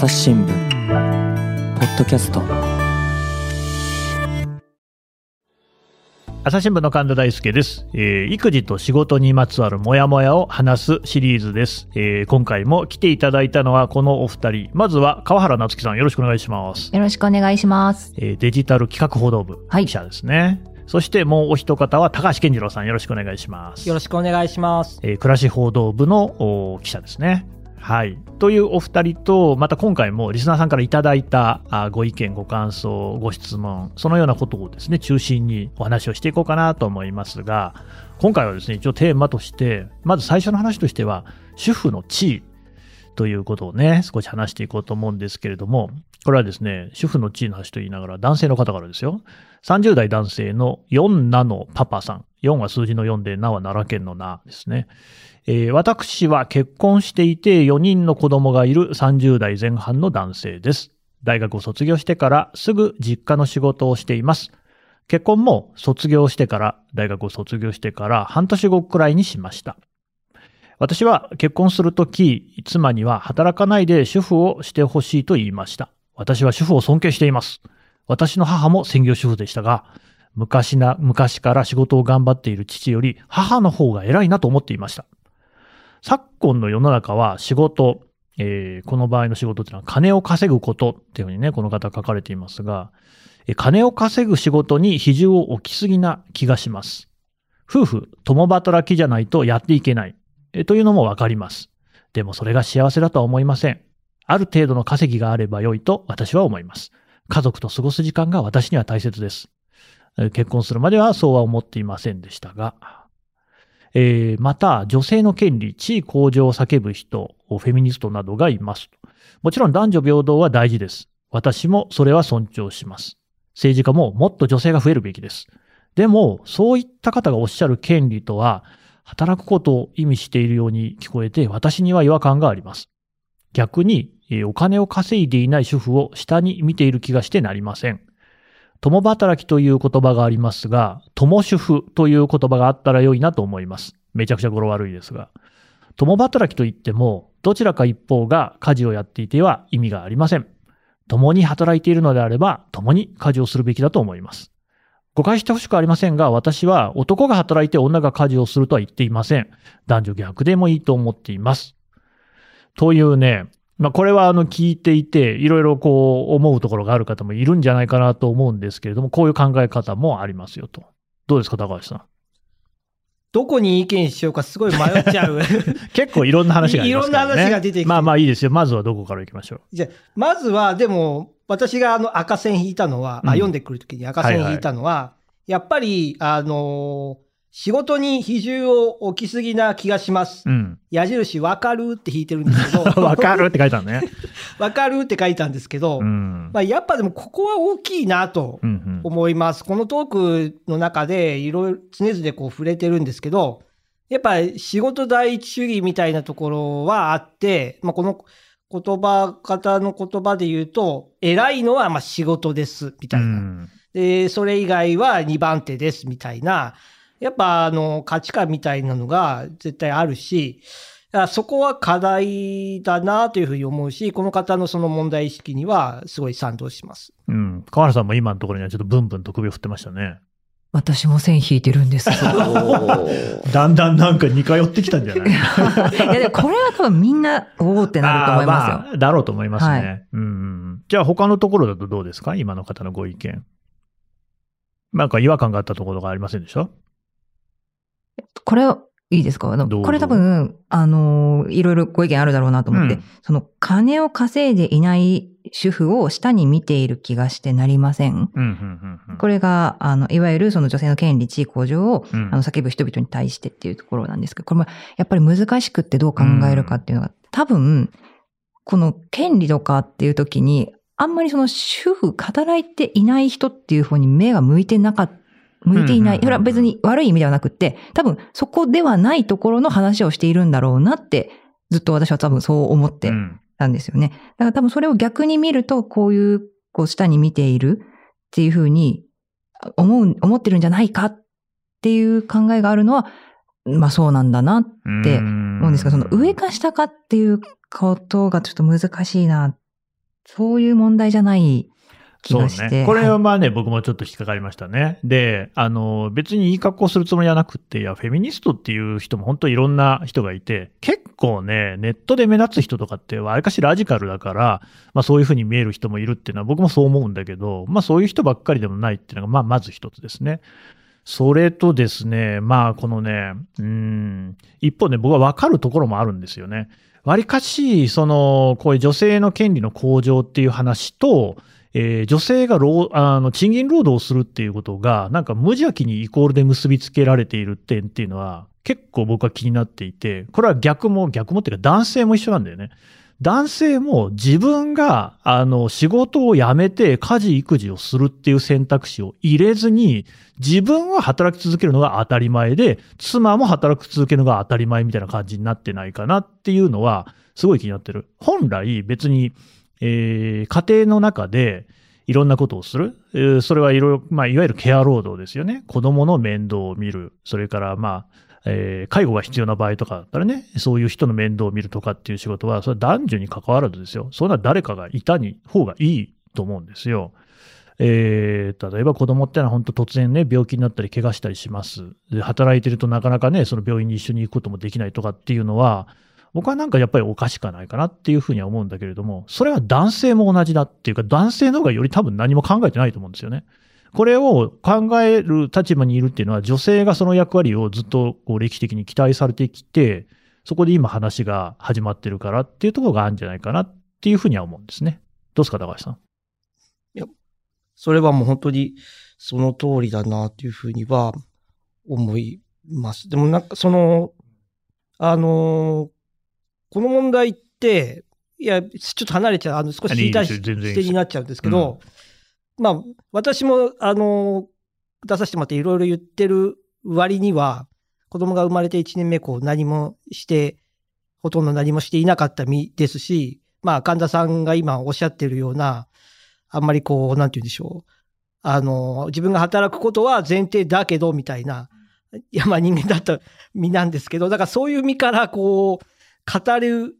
朝日新聞ポッドキャスト。朝日新聞の神田大輔です、えー育児と仕事にまつわるモヤモヤを話すシリーズです、えー今回も来ていただいたのはこのお二人。まずは川原夏樹さんよろしくお願いします、よろしくお願いします。えーデジタル企画報道部はい。記者ですね、そしてもうお一方は高橋健次郎さんよろしくお願いします。よろしくお願いします。えー暮らし報道部のお記者ですね。はい。というお二人と、また今回もリスナーさんからいただいたご意見、ご感想、ご質問、そのようなことをですね、中心にお話をしていこうかなと思いますが、今回はですね、一応テーマとして、まず最初の話としては、主婦の地位ということをね、少し話していこうと思うんですけれども、これはですね、主婦の地位の話と言いながら、男性の方からですよ。30代男性の4なのパパさん。4は数字の4で、なは奈良県のなですね。えー私は結婚していて4人の子供がいる30代前半の男性です。大学を卒業してからすぐ実家の仕事をしています。結婚も卒業してから、大学を卒業してから半年後くらいにしました。私は結婚するとき、妻には働かないで主婦をしてほしいと言いました。私は主婦を尊敬しています。私の母も専業主婦でしたが、昔な、昔から仕事を頑張っている父より母の方が偉いなと思っていました。昨今の世の中は仕事、えーこの場合の仕事っていうのは金を稼ぐことっていうふうにね、この方書かれていますが、え金を稼ぐ仕事に比重を置きすぎな気がします。夫婦、共働きじゃないとやっていけない、えというのもわかります。でもそれが幸せだとは思いません。ある程度の稼ぎがあれば良いと私は思います。家族と過ごす時間が私には大切です。結婚するまではそうは思っていませんでしたが、えーまた、女性の権利、地位向上を叫ぶ人、フェミニストなどがいます。もちろん男女平等は大事です。私もそれは尊重します。政治家ももっと女性が増えるべきです。でも、そういった方がおっしゃる権利とは、働くことを意味しているように聞こえて、私には違和感があります。逆に、お金を稼いでいない主婦を下に見ている気がしてなりません。共働きという言葉がありますが、共主婦という言葉があったら良いなと思います。めちゃくちゃ語呂悪いですが。共働きといっても、どちらか一方が家事をやっていては意味がありません。共に働いているのであれば、共に家事をするべきだと思います。誤解してほしくありませんが、私は男が働いて女が家事をするとは言っていません。男女逆でもいいと思っています。というね、まあ、これはあの聞いていて、いろいろこう思うところがある方もいるんじゃないかなと思うんですけれども、こういう考え方もありますよと。どうですか、高橋さん？どこに意見しようかすごい迷っちゃう。結構いろんな話がね。いろんな話が出てきてまあまあいいですよ。まずはどこから行きましょう？じゃあまずは、でも、私があの赤線引いたのは、うんあ読んでくるときに赤線引いたのは、やっぱり、あのー仕事に比重を置きすぎな気がします。うん。矢印わかるって引いてるんですけど、わかるって書いてあるね。わかるって書いたんですけど、うん。まあ、やっぱでもここは大きいなとうんうん思います。このトークの中でいろいろ常々こう触れてるんですけど、やっぱり仕事第一主義みたいなところはあって、まあ、この言葉方の言葉で言うと、偉いのはまあ仕事ですみたいな。うんで、それ以外は2番手ですみたいな、やっぱあの価値観みたいなのが絶対あるし、そこは課題だなというふうに思うし、この方のその問題意識にはすごい賛同します。うん。河原さんも今のところにはちょっとブンブンと首を振ってましたね。私も線引いてるんです。い だんだんなんか似通ってきたんじゃない？や、でもこれは多分みんな、おおってなると思いますよ。まあだろうと思いますね。はいうん。じゃあ他のところだとどうですか？今の方のご意見。なんか違和感があったところがありませんでした？これ、いいですか？これ多分、あのーいろいろご意見あるだろうなと思って、うんその、金を稼いでいない主婦を下に見ている気がしてなりません？うんうんうんうん。これが、あの、いわゆるその女性の権利、地位向上を、うんあの、叫ぶ人々に対してっていうところなんですけど、これもやっぱり難しくってどう考えるかっていうのが、多分、この権利とかっていう時に、あんまりその主婦、働いていない人っていう方に目が向いてなかった。向いていない。別に悪い意味ではなくって、多分そこではないところの話をしているんだろうなって、ずっと私は多分そう思ってうんたんですよね。だから多分それを逆に見ると、こういう、こう下に見ているっていうふうに思う、思ってるんじゃないかっていう考えがあるのは、まあそうなんだなって思うんですが、その上か下かっていうことがちょっと難しいなっそういう問題じゃない気そうがして。ね。これははいまあね、僕もちょっと引っかかりましたね。で、あの、別にいい格好するつもりはなくって、いや、フェミニストっていう人も本当いろんな人がいて、結構ね、ネットで目立つ人とかって、わりかしラジカルだから、まあそういうふうに見える人もいるっていうのは僕もそう思うんだけど、まあそういう人ばっかりでもないっていうのが、まあまず一つですね。それとですね、まあこのね、うん、一方ね、僕は分かるところもあるんですよね。わりかし、その、こういう女性の権利の向上っていう話と、えー女性が労あの賃金労働をするっていうことが、なんか無邪気にイコールで結びつけられている点っていうのは、結構僕は気になっていて、これは逆も、逆もっていうか男性も一緒なんだよね。男性も自分が、あの、仕事を辞めて家事育児をするっていう選択肢を入れずに、自分は働き続けるのが当たり前で、妻も働き続けるのが当たり前みたいな感じになってないかなっていうのは、すごい気になってる。本来別に、えー家庭の中でいろんなことをする。えーそれはいろいろ、まあ、いわゆるケア労働ですよね。子供の面倒を見る。それから、まあ、えー介護が必要な場合とかだったらね、そういう人の面倒を見るとかっていう仕事は、それは男女に関わらずですよ。そんな誰かがいたに方がいいと思うんですよ。えー例えば子供ってのは本当突然ね、病気になったり怪我したりします。で、働いてるとなかなかね、その病院に一緒に行くこともできないとかっていうのは、僕はなんかやっぱりおかしかないかなっていうふうには思うんだけれども、それは男性も同じだっていうか、男性の方がより多分何も考えてないと思うんですよね。これを考える立場にいるっていうのは、女性がその役割をずっとこう歴史的に期待されてきて、そこで今話が始まってるからっていうところがあるんじゃないかなっていうふうには思うんですね。どうですか、高橋さん？いやそれはもう本当にその通りだなというふうには思います。でもなんかその、あのーこの問題って、いや、ちょっと離れちゃう、あの、少し引いた視点になっちゃうんですけど、まあ、私も、あのー出させてもらっていろいろ言ってる割には、子供が生まれて1年目、こう、何もして、ほとんど何もしていなかった身ですし、まあ、神田さんが今おっしゃってるような、あんまりこう、なんて言うんでしょう。あの、自分が働くことは前提だけど、みたいな、いや、まあ人間だった身なんですけど、だからそういう身からこう、語る、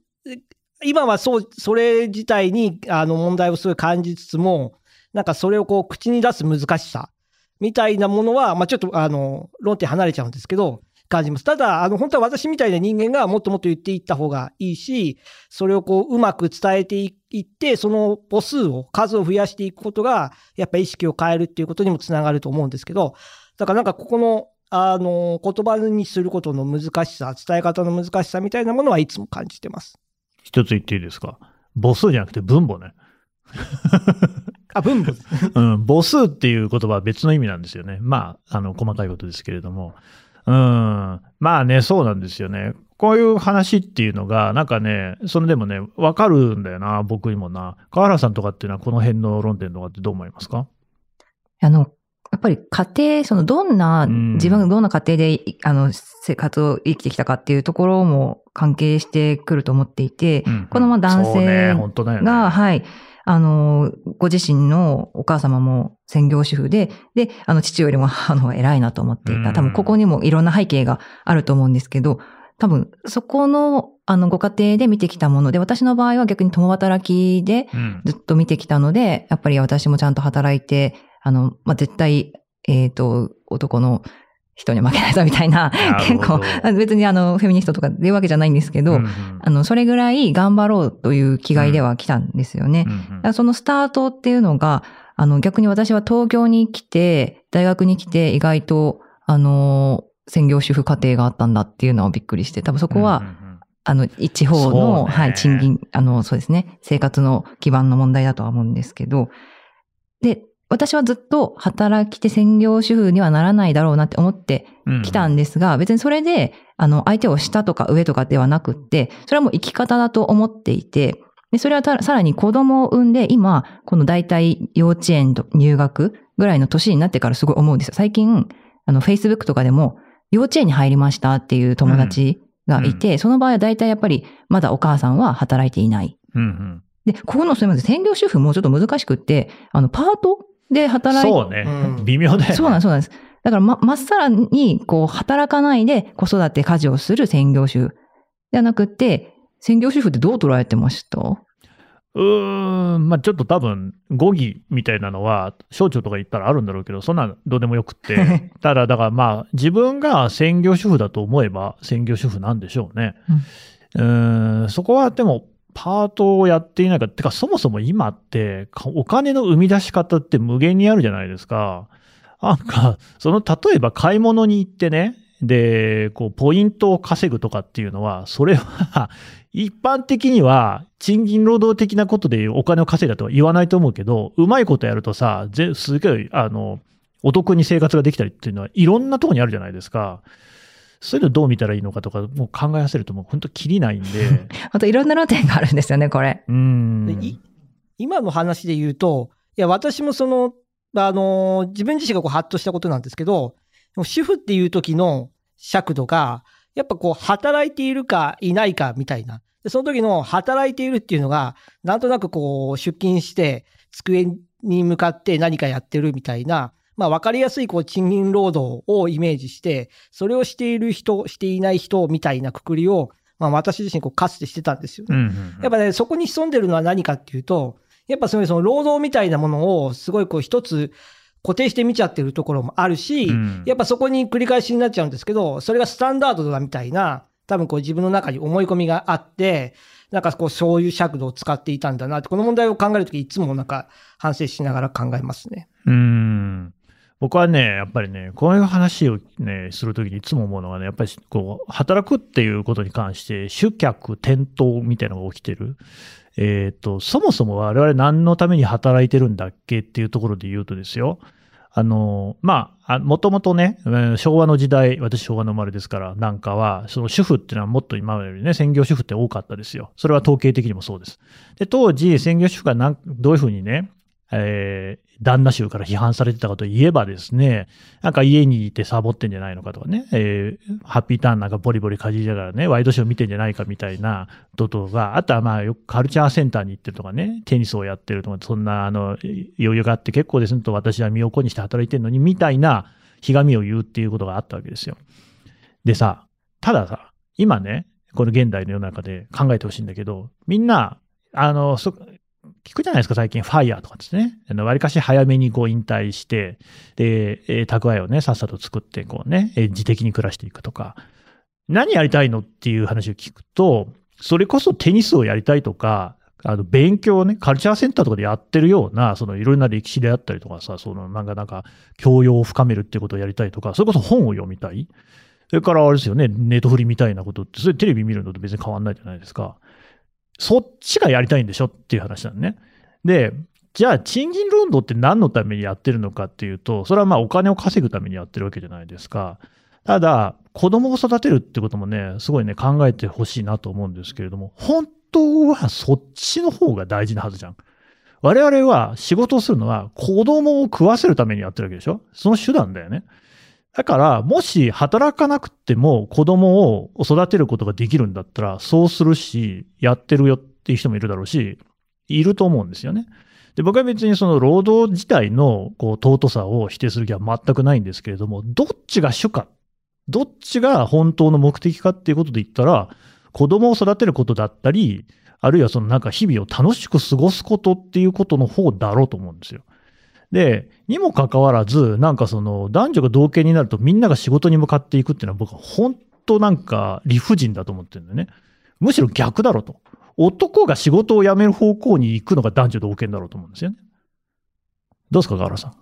今はそう、それ自体に、あの、問題をすごい感じつつも、なんかそれをこう、口に出す難しさ、みたいなものは、まあちょっと、あの、論点離れちゃうんですけど、感じます。ただ、あの、本当は私みたいな人間がもっともっと言っていった方がいいし、それをこう、うまく伝えていって、その母数を、数を増やしていくことが、やっぱ意識を変えるっていうことにもつながると思うんですけど、だからなんかここの、あの、言葉にすることの難しさ、伝え方の難しさみたいなものはいつも感じてます。一つ言っていいですか？母数じゃなくて分母ね。あ、分母。うん、母数っていう言葉は別の意味なんですよね。まあ、あの、細かいことですけれども。うん、まあね、そうなんですよね。こういう話っていうのが、なんかね、それでもね、わかるんだよな、僕にもな。川原さんとかっていうのはこの辺の論点とかってどう思いますか？あの、やっぱり家庭、そのどんな、うん。自分がどんな家庭で、いあの、生活を生きてきたかっていうところも関係してくると思っていて、うんこのまま男性が、はい、あの、ご自身のお母様も専業主婦で、で、あの、父よりも 母の偉いなと思っていうん。た。多分、ここにもいろんな背景があると思うんですけど、多分、そこの、あの、ご家庭で見てきたもので、私の場合は逆に共働きで、うん。ずっと見てきたので、やっぱり私もちゃんと働いて、あの、まあ、絶対、えっ、と、男の人に負けないぞみたいな、結構、別にあの、フェミニストとかでいうわけじゃないんですけど、うんうんあの、それぐらい頑張ろうという気概では来たんですよね。うんうんそのスタートっていうのが、あの、逆に私は東京に来て、大学に来て、意外と、あの、専業主婦家庭があったんだっていうのはびっくりして、多分そこは、うんうんうん。あの、地方の、ね。はい、賃金、あの、そうですね、生活の基盤の問題だとは思うんですけど、で、私はずっと働き手専業主婦にはならないだろうなって思ってきたんですが、別にそれで、あの、相手を下とか上とかではなくって、それはもう生き方だと思っていて、で、それはたさらに子供を産んで、今、この大体幼稚園と入学ぐらいの年になってからすごい思うんですよ。最近、あの、Facebook とかでも、幼稚園に入りましたっていう友達がいて、その場合は大体やっぱり、まだお母さんは働いていない。うんうんで、ここのすみません、専業主婦もちょっと難しくって、あの、パートで働いて、そうね、うん微妙だよね。そうなんです、そうなんです。だからま、まっさらに、こう、働かないで子育て、家事をする専業主婦ではなくって、専業主婦ってどう捉えてました？うーん、まあちょっと多分、語義みたいなのは、省庁とか言ったらあるんだろうけど、そんなのどうでもよくって。ただ、だからまあ、自分が専業主婦だと思えば、専業主婦なんでしょうね。うーん、そこはでも、パートをやっていないか、ってか、そもそも今って、お金の生み出し方って無限にあるじゃないですか。なんか、その、例えば買い物に行ってね、で、こう、ポイントを稼ぐとかっていうのは、それは、一般的には、賃金労働的なことでお金を稼いだとは言わないと思うけど、うまいことやるとさ、すごい、あの、お得に生活ができたりっていうのは、いろんなとこにあるじゃないですか。そういうのどう見たらいいのかとか、もう考え合わせるともう本当きりないんで。あといろんな論点があるんですよね、これ。うーん。でい今の話で言うと、いや、私もその、あの、自分自身がこうハッとしたことなんですけど、主婦っていう時の尺度が、やっぱこう、働いているかいないかみたいな。でその時の働いているっていうのが、なんとなくこう、出勤して、机に向かって何かやってるみたいな、まあ、わかりやすいこう賃金労働をイメージして、それをしている人、していない人みたいなくくりを、まあ、私自身こうかつてしてたんですよね。うんうんうんやっぱね、そこに潜んでるのは何かっていうと、やっぱそういうその労働みたいなものをすごいこう一つ固定して見ちゃってるところもあるし、うんやっぱそこに繰り返しになっちゃうんですけど、それがスタンダードだみたいな、多分こう自分の中に思い込みがあって、なんかこうそういう尺度を使っていたんだなって、この問題を考えるときいつもなんか反省しながら考えますね。うーん。僕はね、やっぱりね、こういう話をね、するときにいつも思うのはね、やっぱりこう、働くっていうことに関して、主客転倒みたいなのが起きてる。えっ、と、そもそも我々何のために働いてるんだっけっていうところで言うとですよ。あの、まあ、もともとね、昭和の時代、私昭和の生まれですから、なんかは、その主婦っていうのはもっと今までよりね、専業主婦って多かったですよ。それは統計的にもそうです。で、当時、専業主婦がなんどういうふうにね、えー旦那衆から批判されてたかといえばですね、なんか家にいてサボってんじゃないのかとかね、えーハッピーターンなんかボリボリかじりながらね、ワイドショー見てんじゃないかみたいなことが、あとはまあよくカルチャーセンターに行ってるとかね、テニスをやってるとか、そんなあの余裕があって結構ですねと私は身を粉にして働いてるのに、みたいなひがみを言うっていうことがあったわけですよ。でさ、たださ、今ね、この現代の世の中で考えてほしいんだけど、みんな、あの、そ聞くじゃないですか、最近、ファイヤーとかですね。あの、割かし早めにこう引退して、で、えー蓄えをね、さっさと作って、こうね、えー自的に暮らしていくとか。何やりたいのっていう話を聞くと、それこそテニスをやりたいとか、あの、勉強をね、カルチャーセンターとかでやってるような、そのいろんな歴史であったりとかさ、そのなんかなんか、教養を深めるっていうことをやりたいとか、それこそ本を読みたい。それからあれですよね、ネットフリみたいなことって、それテレビ見るのと別に変わんないじゃないですか。そっちがやりたいんでしょっていう話なのね。で、じゃあ、賃金労働って何のためにやってるのかっていうと、それはまあお金を稼ぐためにやってるわけじゃないですか。ただ、子供を育てるってこともね、すごいね、考えてほしいなと思うんですけれども、本当はそっちの方が大事なはずじゃん。我々は仕事をするのは子供を食わせるためにやってるわけでしょその手段だよね。だから、もし働かなくても子供を育てることができるんだったら、そうするし、やってるよっていう人もいるだろうし、いると思うんですよね。で、僕は別にその労働自体のこう尊さを否定する気は全くないんですけれども、どっちが主か、どっちが本当の目的かっていうことで言ったら、子供を育てることだったり、あるいはそのなんか日々を楽しく過ごすことっていうことの方だろうと思うんですよ。で、にもかかわらず、なんかその男女が同型になるとみんなが仕事に向かっていくっていうのは僕は本当なんか理不尽だと思ってるんだよね。むしろ逆だろうと。男が仕事を辞める方向に行くのが男女同権だろうと思うんですよね。どうですか、ガーラさん？い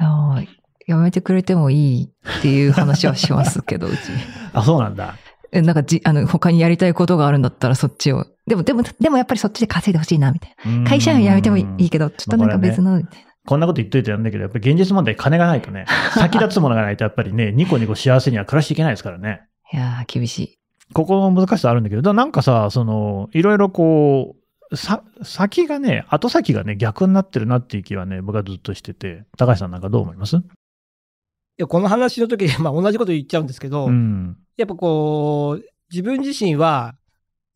やーやめてくれてもいいっていう話はしますけど、うち。あ、そうなんだ。えなんかじ、あの、他にやりたいことがあるんだったらそっちを。でも、でも、でもやっぱりそっちで稼いでほしいな、みたいな。会社員はやめてもいいけど、ちょっとなんか別の、みたいな。こんなこと言っといてやるんだけど、やっぱり現実問題金がないとね、先立つものがないとやっぱりね、ニコニコ幸せには暮らしていけないですからね。いやー、厳しい。ここの難しさあるんだけど、だなんかさ、その、いろいろこう、さ、先がね、後先がね、逆になってるなっていう気はね、僕はずっとしてて、高橋さんなんかどう思います？いやこの話の時で、まあ、同じこと言っちゃうんですけど、うん。やっぱこう、自分自身は、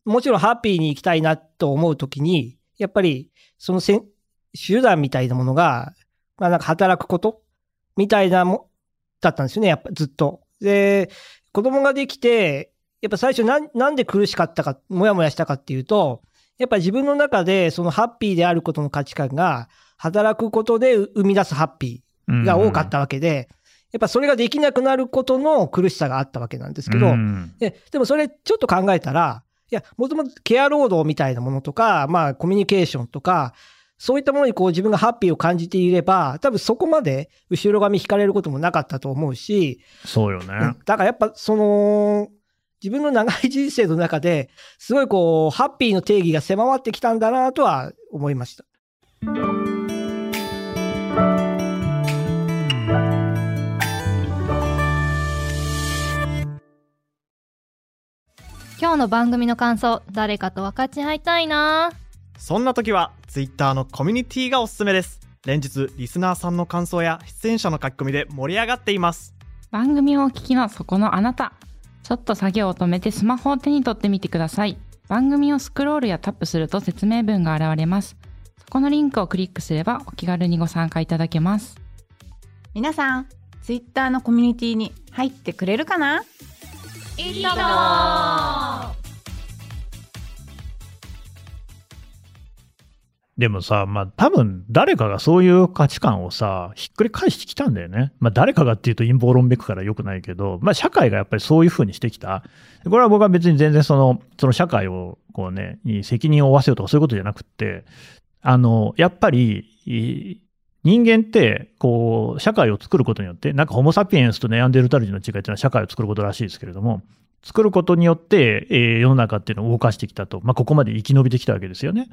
もちろんハッピーに生きたいなと思うときに、やっぱりその手段みたいなものが、まあなんか働くこと？みたいなも、だったんですよね、やっぱずっと。で、子供ができて、やっぱ最初なんなんで苦しかったか、もやもやしたかっていうと、やっぱり自分の中でそのハッピーであることの価値観が、働くことで生み出すハッピーが多かったわけで、やっぱそれができなくなることの苦しさがあったわけなんですけど、うん。ででもそれちょっと考えたら、いや、もともとケア労働みたいなものとか、まあコミュニケーションとか、そういったものにこう自分がハッピーを感じていれば、多分そこまで後ろ髪引かれることもなかったと思うし、そうよね。だからやっぱその、自分の長い人生の中で、すごいこう、ハッピーの定義が狭まってきたんだなとは思いました。今日の番組の感想誰かと分かち合いたいな。そんな時は Twitter のコミュニティがおすすめです。連日リスナーさんの感想や出演者の書き込みで盛り上がっています。番組をお聞きのそこのあなた。ちょっと作業を止めてスマホを手に取ってみてください。番組をスクロールやタップすると説明文が現れます。そこのリンクをクリックすればお気軽にご参加いただけます。皆さん、ツイッターのコミュニティに入ってくれるかな？いいとでもさ、まあ多分誰かがそういう価値観をさ、ひっくり返してきたんだよね。まあ誰かがっていうと陰謀論べくから良くないけど、まあ社会がやっぱりそういう風にしてきた。これは僕は別に全然その、その社会をこうね、に責任を負わせようとかそういうことじゃなくって、あの、やっぱり、人間って、こう、社会を作ることによって、なんかホモ・サピエンスとネアンデルタル人の違いっていうのは社会を作ることらしいですけれども、作ることによって、えー世の中っていうのを動かしてきたと。まあ、ここまで生き延びてきたわけですよね。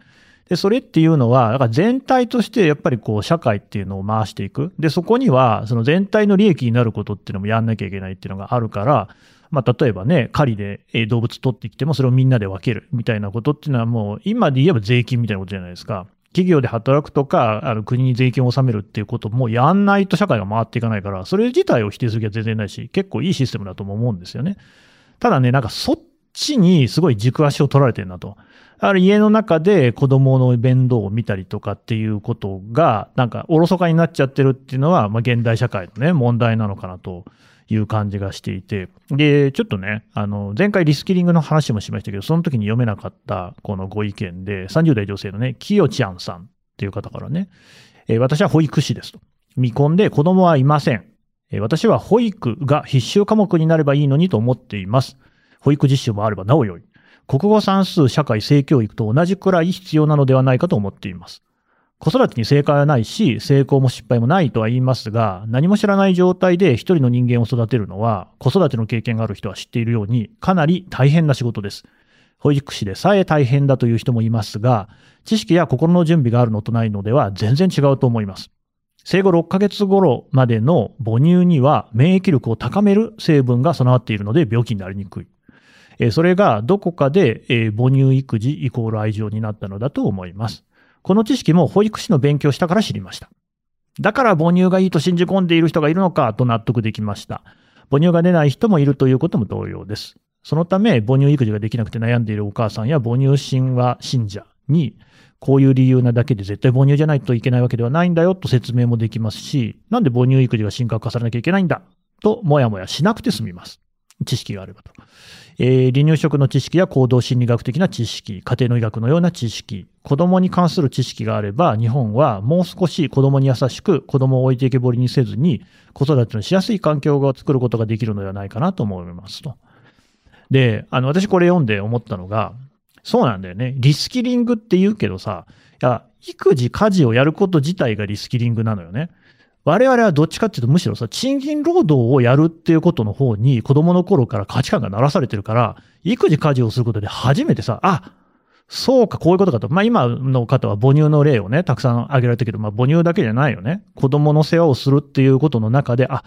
で、それっていうのは、だから全体としてやっぱりこう、社会っていうのを回していく。で、そこには、その全体の利益になることっていうのもやんなきゃいけないっていうのがあるから、まあ、例えばね、狩りで動物取ってきてもそれをみんなで分けるみたいなことっていうのはもう、今で言えば税金みたいなことじゃないですか。企業で働くとか、あの国に税金を納めるっていうこともやんないと社会が回っていかないから、それ自体を否定する気は全然ないし、結構いいシステムだとも思うんですよね。ただね、なんかそっちにすごい軸足を取られてるなと。ある家の中で子供の面倒を見たりとかっていうことが、なんかおろそかになっちゃってるっていうのは、まあ現代社会のね、問題なのかなという感じがしていて。で、ちょっとね、あの、前回リスキリングの話もしましたけど、その時に読めなかったこのご意見で、30代女性のね、きよちゃんさんっていう方からね、えー私は保育士ですと。未婚で子供はいません。私は保育が必修科目になればいいのにと思っています。保育実習もあればなお良い。国語算数、社会、性教育と同じくらい必要なのではないかと思っています。子育てに正解はないし、成功も失敗もないとは言いますが、何も知らない状態で一人の人間を育てるのは、子育ての経験がある人は知っているように、かなり大変な仕事です。保育士でさえ大変だという人もいますが、知識や心の準備があるのとないのでは全然違うと思います。生後6ヶ月頃までの母乳には免疫力を高める成分が備わっているので病気になりにくい。えそれがどこかで、え母乳育児イコール愛情になったのだと思います。この知識も保育士の勉強したから知りました。だから母乳がいいと信じ込んでいる人がいるのかと納得できました。母乳が出ない人もいるということも同様です。そのため、母乳育児ができなくて悩んでいるお母さんや母乳神話信者に、こういう理由なだけで絶対母乳じゃないといけないわけではないんだよと説明もできますし、なんで母乳育児が神格化されなきゃいけないんだと、もやもやしなくて済みます。知識があればと。えー離乳食の知識や行動心理学的な知識、家庭の医学のような知識、子供に関する知識があれば、日本はもう少し子供に優しく、子供を置いていけぼりにせずに、子育てのしやすい環境を作ることができるのではないかなと思いますと。で、あの、私これ読んで思ったのが、そうなんだよね。リスキリングって言うけどさ、いや、育児、家事をやること自体がリスキリングなのよね。我々はどっちかっていうと、むしろさ、賃金労働をやるっていうことの方に子供の頃から価値観が鳴らされてるから、育児、家事をすることで初めてさ、あ、そうか、こういうことかと。まあ今の方は母乳の例をね、たくさん挙げられたけど、まあ母乳だけじゃないよね。子供の世話をするっていうことの中で、あ、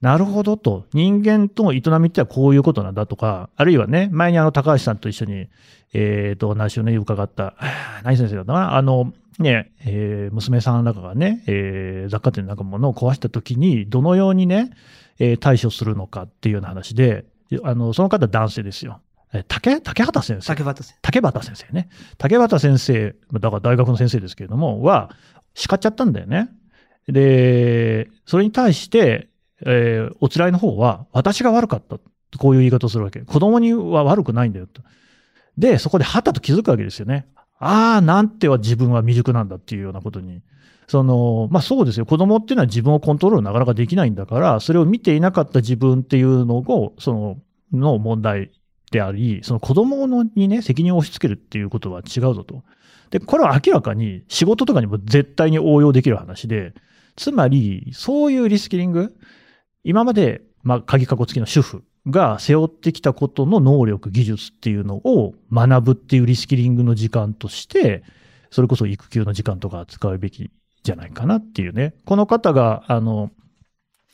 なるほどと。人間との営みってはこういうことなんだとか、あるいはね、前にあの高橋さんと一緒に、えっ、と、話をね、伺った、何先生だったかな？あの、ね、えー娘さんなんかがね、えー雑貨店の中のものを壊した時に、どのようにね、えー対処するのかっていうような話で、あの、その方男性ですよ。えー竹、竹畑先生。竹畑先竹畑先生ね。竹畑先生、だから大学の先生ですけれども、は、叱っちゃったんだよね。で、それに対して、えーおつらいの方は、私が悪かった。こういう言い方をするわけ。子供には悪くないんだよと。で、そこではたと気づくわけですよね。ああ、なんては自分は未熟なんだっていうようなことに。その、まあそうですよ。子供っていうのは自分をコントロールなかなかできないんだから、それを見ていなかった自分っていうのを、その、の問題であり、その子供のにね、責任を押し付けるっていうことは違うぞと。で、これは明らかに仕事とかにも絶対に応用できる話で、つまり、そういうリスキリング、今まで、まあ、鍵かっこ付きの主婦が背負ってきたことの能力、技術っていうのを学ぶっていうリスキリングの時間として、それこそ育休の時間とか使うべきじゃないかなっていうね。この方が、あの、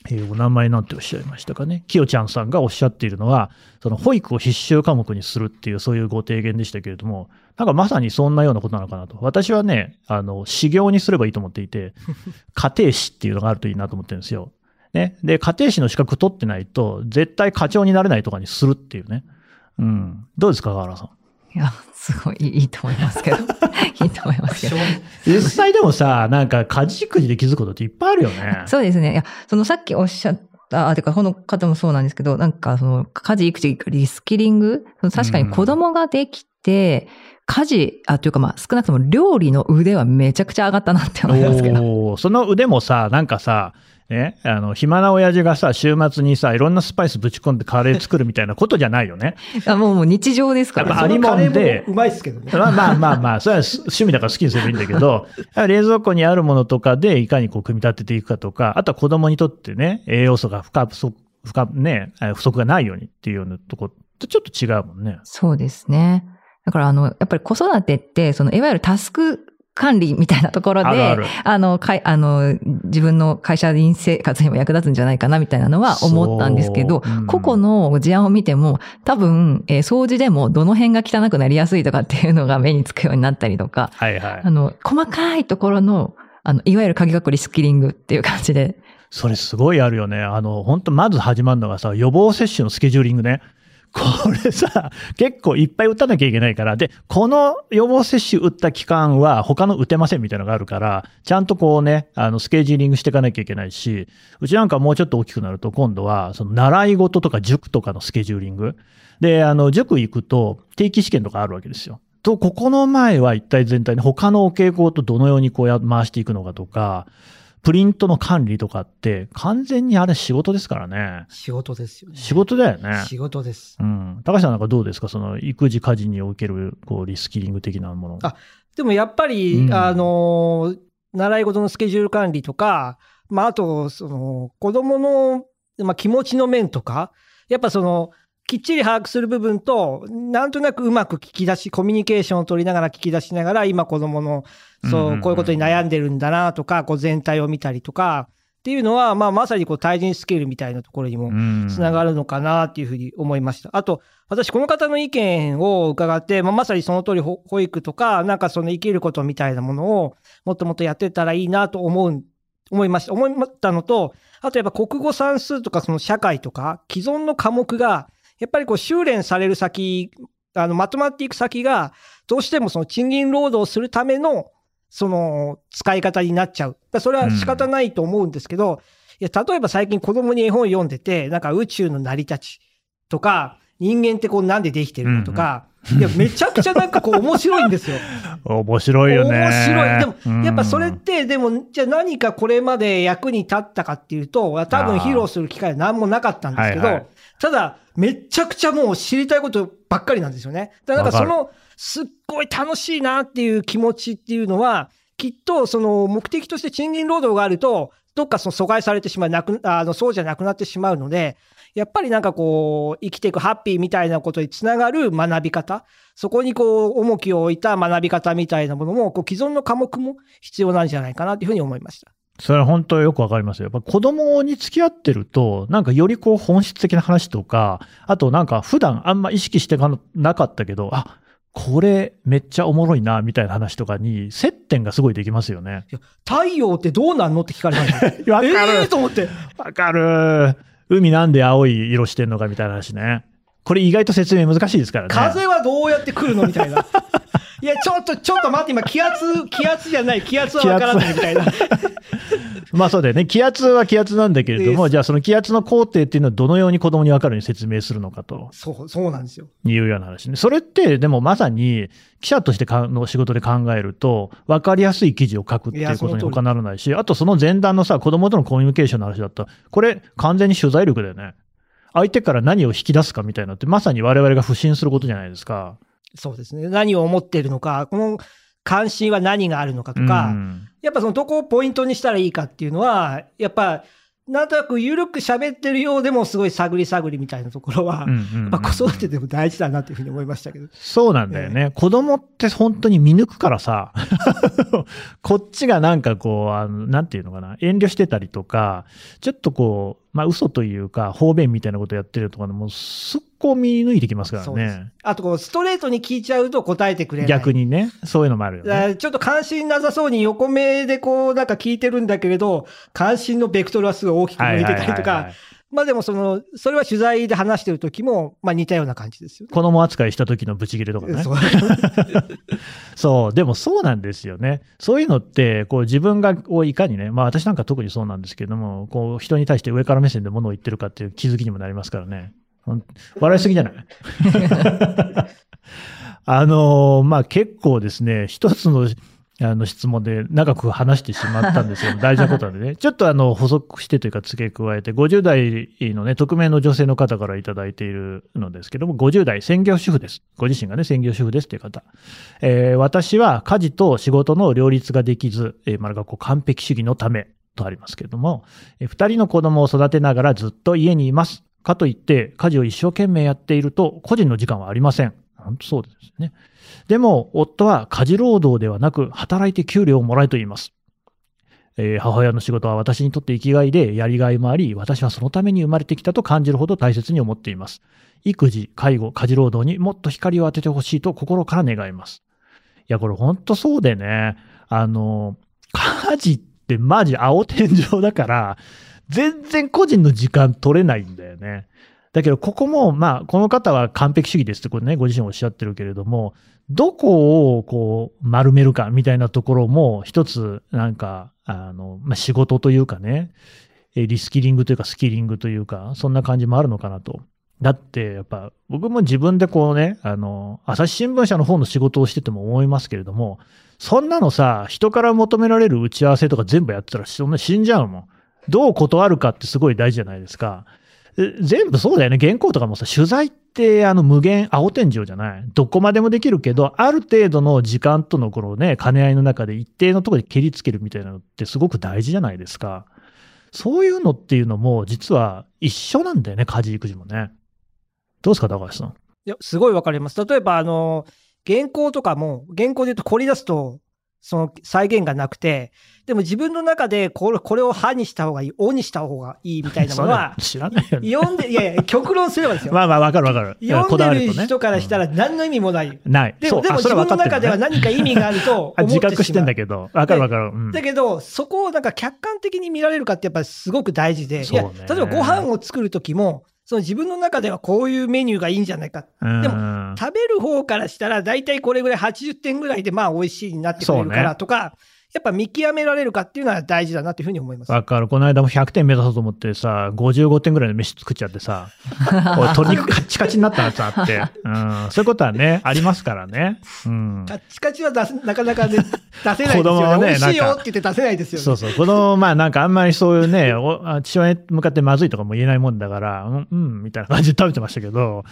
えーお名前なんておっしゃいましたかね。きよちゃんさんがおっしゃっているのは、その保育を必修科目にするっていうそういうご提言でしたけれども、なんかまさにそんなようなことなのかなと。私はね、あの、修行にすればいいと思っていて、家庭史っていうのがあるといいなと思ってるんですよ。ね。で、家庭史の資格取ってないと、絶対課長になれないとかにするっていうね。うん。どうですか、河原さん？いや、すごいいいと思いますけど。いいと思いますけど。実際でもさ、なんか家事育児で気づくことっていっぱいあるよね。そうですね。いや、そのさっきおっしゃった、あ、てか、この方もそうなんですけど、なんかその家事育児リスキリング？確かに子供ができて、家事、あ、というかまあ少なくとも料理の腕はめちゃくちゃ上がったなって思いますけど。その腕もさ、なんかさ、ね、あの、暇な親父がさ、週末にさ、いろんなスパイスぶち込んでカレー作るみたいなことじゃないよね。あもうもう日常ですからね。やっぱありもんでうまいっすけどね。まあまあまあまあ、それは趣味だから好きにすればいいんだけど、冷蔵庫にあるものとかでいかにこう組み立てていくかとか、あとは子供にとってね、栄養素が不可不足、ね、え不足がないようにっていうようなとことちょっと違うもんね。そうですね。だからあの、やっぱり子育てって、そのいわゆるタスク管理みたいなところで、あの、かい、あの、自分の会社員生活にも役立つんじゃないかなみたいなのは思ったんですけど、個々の事案を見ても、多分、えー掃除でもどの辺が汚くなりやすいとかっていうのが目につくようになったりとか、はいはいあ。の、細かいところの、あの、いわゆる鍵括弧リスキリングっていう感じで、それすごいあるよね。あの、本当まず始まるのがさ、予防接種のスケジューリングね。これさ、結構いっぱい打たなきゃいけないから、で、この予防接種打った期間は他の打てませんみたいなのがあるから、ちゃんとこうね、あの、スケジューリングしていかなきゃいけないし、うちなんかもうちょっと大きくなると、今度は、その習い事とか塾とかのスケジューリング。で、あの、塾行くと定期試験とかあるわけですよ。と、ここの前は一体全体に他のお傾向とどのようにこうや回していくのかとか、プリントの管理とかって完全にあれ仕事ですからね。仕事ですよね。仕事だよね。仕事です。うん。高橋さんなんかどうですか？その育児家事におけるこうリスキリング的なもの。あでもやっぱり、うんあの、習い事のスケジュール管理とか、まあ、あと、その、子供の、まあ、気持ちの面とか、やっぱその、きっちり把握する部分と、なんとなくうまく聞き出し、コミュニケーションを取りながら聞き出しながら、今子供の、そう、こういうことに悩んでるんだなとか、こう全体を見たりとか、っていうのは、まあ、まさにこう対人スケールみたいなところにもうんつながるのかなっていうふうに思いました。あと、私、この方の意見を伺って、まあ、まさにその通りほ保育とか、なんかその生きることみたいなものをもっともっとやってったらいいなと思う、思いました。思ったのと、あとやっぱ国語算数とかその社会とか、既存の科目が、やっぱりこう修練される先、あの、まとまっていく先が、どうしてもその賃金労働をするための、その使い方になっちゃう。それは仕方ないと思うんですけど、いや、例えば最近子供に絵本読んでて、なんか宇宙の成り立ちとか、人間ってこうなんでできてるのとか、いや、めちゃくちゃなんかこう面白いんですよ。面白いよね。面白い。でも、うんやっぱそれって、でも、じゃあ何かこれまで役に立ったかっていうと、多分披露する機会は何もなかったんですけど、はいはいただ、めちゃくちゃもう知りたいことばっかりなんですよね。だからなんかそわの、すっごい楽しいなっていう気持ちっていうのは、きっとその目的として賃金労働があると、どっかその阻害されてしまう、なく、あの、そうじゃなくなってしまうので、やっぱりなんかこう、生きていくハッピーみたいなことにつながる学び方、そこにこう、重きを置いた学び方みたいなものも、こう、既存の科目も必要なんじゃないかなというふうに思いました。それは本当よくわかりますよ。やっぱ子供に付き合ってると、なんかよりこう本質的な話とか、あとなんか普段あんま意識してかなかったけど、あ、これめっちゃおもろいな、みたいな話とかに接点がすごいできますよね。太陽ってどうなんのって聞かれました。わかるええと思って。わかる。海なんで青い色してんのかみたいな話ね。これ意外と説明難しいですからね。風はどうやって来るのみたいな。いや、ちょっと、ちょっと待って、今、気圧、気圧じゃない、気圧は分からないみたいな。まあそうだよね。気圧は気圧なんだけれども、じゃあその気圧の工程っていうのはどのように子供に分かるように説明するのかとそう、そうなんですよ。いうような話ね。それってでもまさに記者としてかの仕事で考えると、分かりやすい記事を書くっていうことに他ならないし、あとその前段のさ、子供とのコミュニケーションの話だったら、これ完全に取材力だよね。相手から何を引き出すかみたいなのってまさに我々が不信することじゃないですか。そうですね。何を思っているのか、この関心は何があるのかとか、うんやっぱそのどこをポイントにしたらいいかっていうのは、やっぱ、なんとなく緩く喋ってるようでもすごい探り探りみたいなところは、やっぱ子育てでも大事だなっていうふうに思いましたけど。そうなんだよね。子供って本当に見抜くからさ、こっちがなんかこう、あの、なんていうのかな、遠慮してたりとか、ちょっとこう、まあ嘘というか、方便みたいなことやってるとかでもうすっこ見抜いてきますからね。あとこう、ストレートに聞いちゃうと答えてくれない。逆にね、そういうのもあるよね。ちょっと関心なさそうに横目でこうなんか聞いてるんだけれど、関心のベクトルはすごい大きく向いてたりとかい、まあでもその、それは取材で話してる時も、まあ似たような感じですよね。子供扱いした時のブチギレとかね。そう そう、でもそうなんですよね。そういうのって、こう自分がをいかにね、まあ私なんか特にそうなんですけども、こう人に対して上から目線で物を言ってるかっていう気づきにもなりますからね。笑いすぎじゃない？あのーまあ結構ですね、一つのあの質問で長く話してしまったんですけど、大事なことなんでね、ちょっとあの補足してというか付け加えて、50代のね、匿名の女性の方からいただいているのですけども、50代専業主婦です。ご自身がね、専業主婦ですという方。えー私は家事と仕事の両立ができず、えー、まるがこう完璧主義のためとありますけれども、えー二人の子供を育てながらずっと家にいます。かといって、家事を一生懸命やっていると、個人の時間はありません。本当そうですね。でも、夫は家事労働ではなく、働いて給料をもらえと言います。えー母親の仕事は私にとって生きがいで、やりがいもあり、私はそのために生まれてきたと感じるほど大切に思っています。育児、介護、家事労働にもっと光を当ててほしいと心から願います。いや、これ本当そうでね、あの、家事ってマジ青天井だから、全然個人の時間取れないんだよね。だけど、ここも、まあ、この方は完璧主義ですって、これね、ご自身おっしゃってるけれども、どこを、こう、丸めるかみたいなところも、一つ、なんか、あの、まあ、仕事というかね、えリスキリングというか、スキリングというか、そんな感じもあるのかなと。だって、やっぱ、僕も自分でこうね、あの、朝日新聞社の方の仕事をしてても思いますけれども、そんなのさ、人から求められる打ち合わせとか全部やってたら、そんな死んじゃうもん。どう断るかってすごい大事じゃないですか。全部そうだよね。原稿とかもさ、取材ってあの無限青天井じゃない？どこまでもできるけど、ある程度の時間とのこのね、兼ね合いの中で一定のところで蹴りつけるみたいなのってすごく大事じゃないですか。そういうのっていうのも、実は一緒なんだよね、家事育児もね。どうですか、高橋さん？いや、すごいわかります。例えば、あの、原稿とかも、原稿で言うと凝り出すと、その再現がなくて、でも自分の中でこれこれを歯にした方がいい、おにした方がいいみたいなものは、知らないよね。読んで、いやいや、極論すればですよ。まあまあ、わかるわかる。読んでる人からしたら何の意味もない。うんない。でも、でも自分の中では何か意味があると。自覚してんだけど、わかるわかる。うんだけど、そこをなんか客観的に見られるかってやっぱりすごく大事で、いや例えばご飯を作るときも、その自分の中ではこういうメニューがいいんじゃないか。でもうん食べる方からしたら、大体これぐらい80点ぐらいでまあ美味しいになってくれるからとか、やっぱ見極められるかっていうのは大事だなというふうに思います。わかる。この間も100点目指そうと思ってさ、55点ぐらいの飯作っちゃってさ、鶏肉カッチカチになったやつあって、うん、そういうことはね、ありますからね。うん。カッチカチは出せなかなか、ね、出せないです子供はよね。ね美味しいよって言って出せないですよね。そうそう。子供、まあなんかあんまりそういうね、おあ父親に向かってまずいとかも言えないもんだから、うん、うん、みたいな感じで食べてましたけど、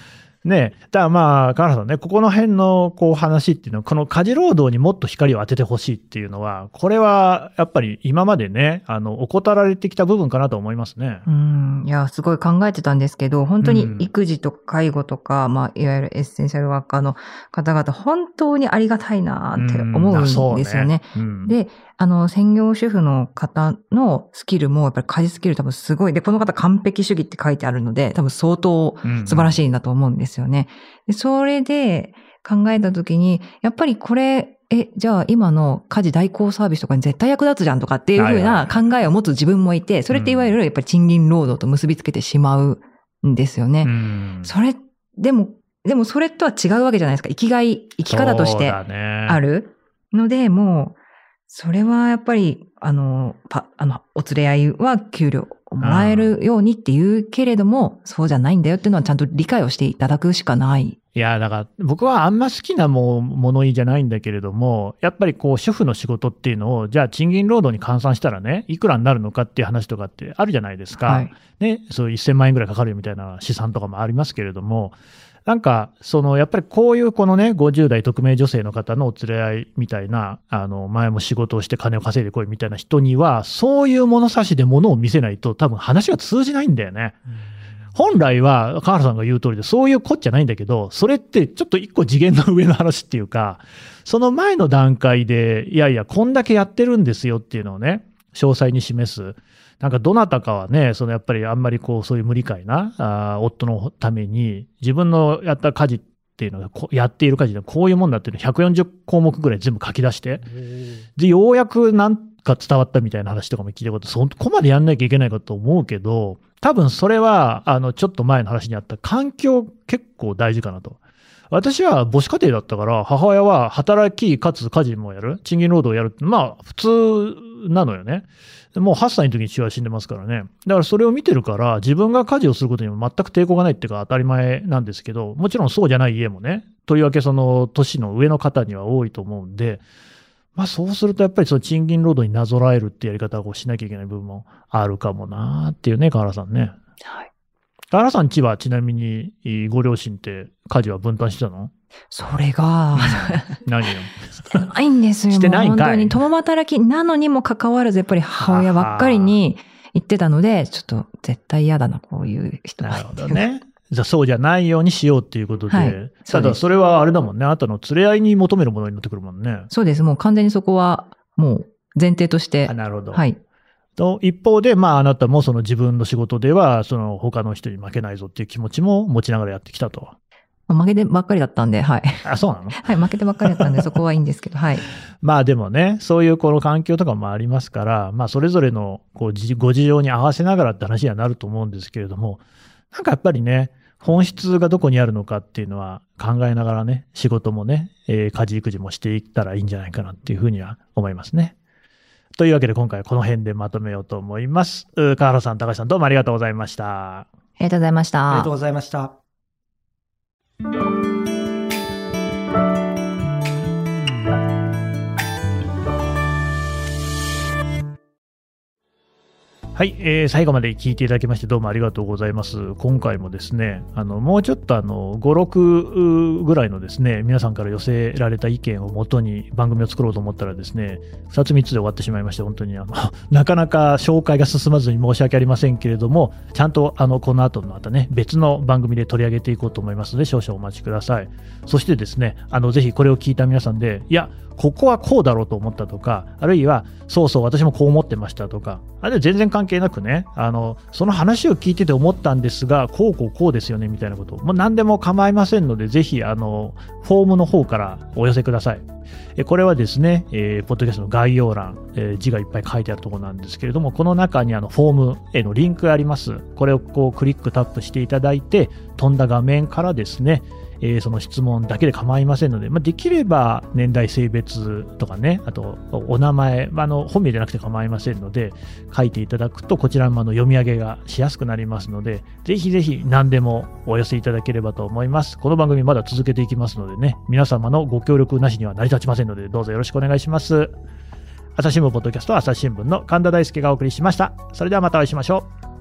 ね、だからまあ、河原さんね、ここの辺のこう話っていうのは、この家事労働にもっと光を当ててほしいっていうのは、これはやっぱり今までね、あの、怠られてきた部分かなと思いますね。うん。いや、すごい考えてたんですけど、本当にうん育児とか介護とか、まあ、いわゆるエッセンシャルワーカーの方々、本当にありがたいなって思うんですよね。うん、で、あの、専業主婦の方のスキルも、やっぱり家事スキル多分すごい。で、この方完璧主義って書いてあるので、多分相当うん素晴らしいんだと思うんですよね。で、それで考えたときに、やっぱりこれ、え、じゃあ今の家事代行サービスとかに絶対役立つじゃんとかっていうふうはいなは考えを持つ自分もいて、それっていわゆるやっぱり賃金労働と結びつけてしまうんですよね。うんそれ、でも、でもそれとは違うわけじゃないですか。生きがい、生き方としてあるので、もう、それはやっぱりあの、パ、あの、お連れ合いは給料をもらえるようにって言うけれども、そうじゃないんだよっていうのはちゃんと理解をしていただくしかない。いや、だから僕はあんま好きなも物言いじゃないんだけれども、やっぱりこう主婦の仕事っていうのを、じゃあ賃金労働に換算したらね、いくらになるのかっていう話とかってあるじゃないですか。はい。ね、そう1000万円ぐらいかかるよみたいな試算とかもありますけれども、なんか、その、やっぱりこういうこのね、50代匿名女性の方のお連れ合いみたいな、あの、前も仕事をして金を稼いでこいみたいな人には、そういう物差しで物を見せないと多分話が通じないんだよね。本来は、河原さんが言う通りで、そういうこっちゃないんだけど、それってちょっと一個次元の上の話っていうか、その前の段階で、いやいや、こんだけやってるんですよっていうのをね、詳細に示す。なんかどなたかはね、そのやっぱりあんまりこう、そういう無理解な、あー夫のために、自分のやった家事っていうのが、こやっている家事でこういうもんだっていうのを140項目ぐらい全部書き出して、で、ようやくなんか伝わったみたいな話とかも聞いたこと、そこまでやんなきゃいけないかと思うけど、多分それは、あの、ちょっと前の話にあった環境結構大事かなと。私は母子家庭だったから、母親は働きかつ家事もやる、賃金労働をやるって、まあ普通なのよね。もう8歳の時に父親死んでますからね。だからそれを見てるから、自分が家事をすることにも全く抵抗がないっていうか当たり前なんですけど、もちろんそうじゃない家もね、とりわけその年の上の方には多いと思うんで、まあそうするとやっぱりその賃金労働になぞらえるってやり方をしなきゃいけない部分もあるかもなーっていうね、河原さんね。はい。河原さんちはちなみにご両親って家事は分担してたの？それが、何よ？してないんですよ。してないんかい本当に共働きなのにもかかわらず、やっぱり母親ばっかりに言ってたので、ちょっと絶対嫌だな、こういう人がないるほど。ね。じゃあそうじゃないようにしようっていうことで。はいただそれはあれだもんね。あなたの連れ合いに求めるものになってくるもんね。そうです。もう完全にそこは、もう前提としてあ、なるほど。はい。と、一方で、まああなたもその自分の仕事では、その他の人に負けないぞっていう気持ちも持ちながらやってきたと。まあ負けてばっかりだったんで、はい。あ、そうなの？はい、負けてばっかりだったんで、そこはいいんですけど、はい。まあでもね、そういうこの環境とかもありますから、まあそれぞれのこうじご事情に合わせながらって話にはなると思うんですけれども、なんかやっぱりね、本質がどこにあるのかっていうのは考えながらね、仕事もね、えー家事育児もしていったらいいんじゃないかなっていうふうには思いますね。というわけで今回はこの辺でまとめようと思います。川原さん、高橋さんどうもありがとうございました。ありがとうございました。ありがとうございました。はい、えー最後まで聞いていただきましてどうもありがとうございます。今回もですね、あの、もうちょっとあの、5、6ぐらいのですね、皆さんから寄せられた意見をもとに番組を作ろうと思ったらですね、2つ3つで終わってしまいまして、本当にあの、なかなか紹介が進まずに申し訳ありませんけれども、ちゃんとあの、この後のまたね、別の番組で取り上げていこうと思いますので、少々お待ちください。そしてですね、あの、ぜひこれを聞いた皆さんで、いや、ここはこうだろうと思ったとか、あるいは、そうそう、私もこう思ってましたとか、あれ全然関関係なくね、あの、その話を聞いてて思ったんですが、こうこうこうですよね、みたいなこと、もう何でも構いませんので、ぜひ、あの、フォームの方からお寄せください。えこれはですね、えーポッドキャストの概要欄、えー字がいっぱい書いてあるところなんですけれども、この中にあのフォームへのリンクがあります。これをこうクリックタップしていただいて、飛んだ画面からですね、えーその質問だけで構いませんので、まあ、できれば年代、性別とかね、あとお名前、まあ、の本名じゃなくて構いませんので、書いていただくと、こちらもあの読み上げがしやすくなりますので、ぜひぜひ何でもお寄せいただければと思います。この番組まだ続けていきますのでね、皆様のご協力なしには成り立ちませんので、どうぞよろしくお願いします。朝日新聞ポッドキャストは朝日新聞の神田大輔がお送りしました。それではまたお会いしましょう。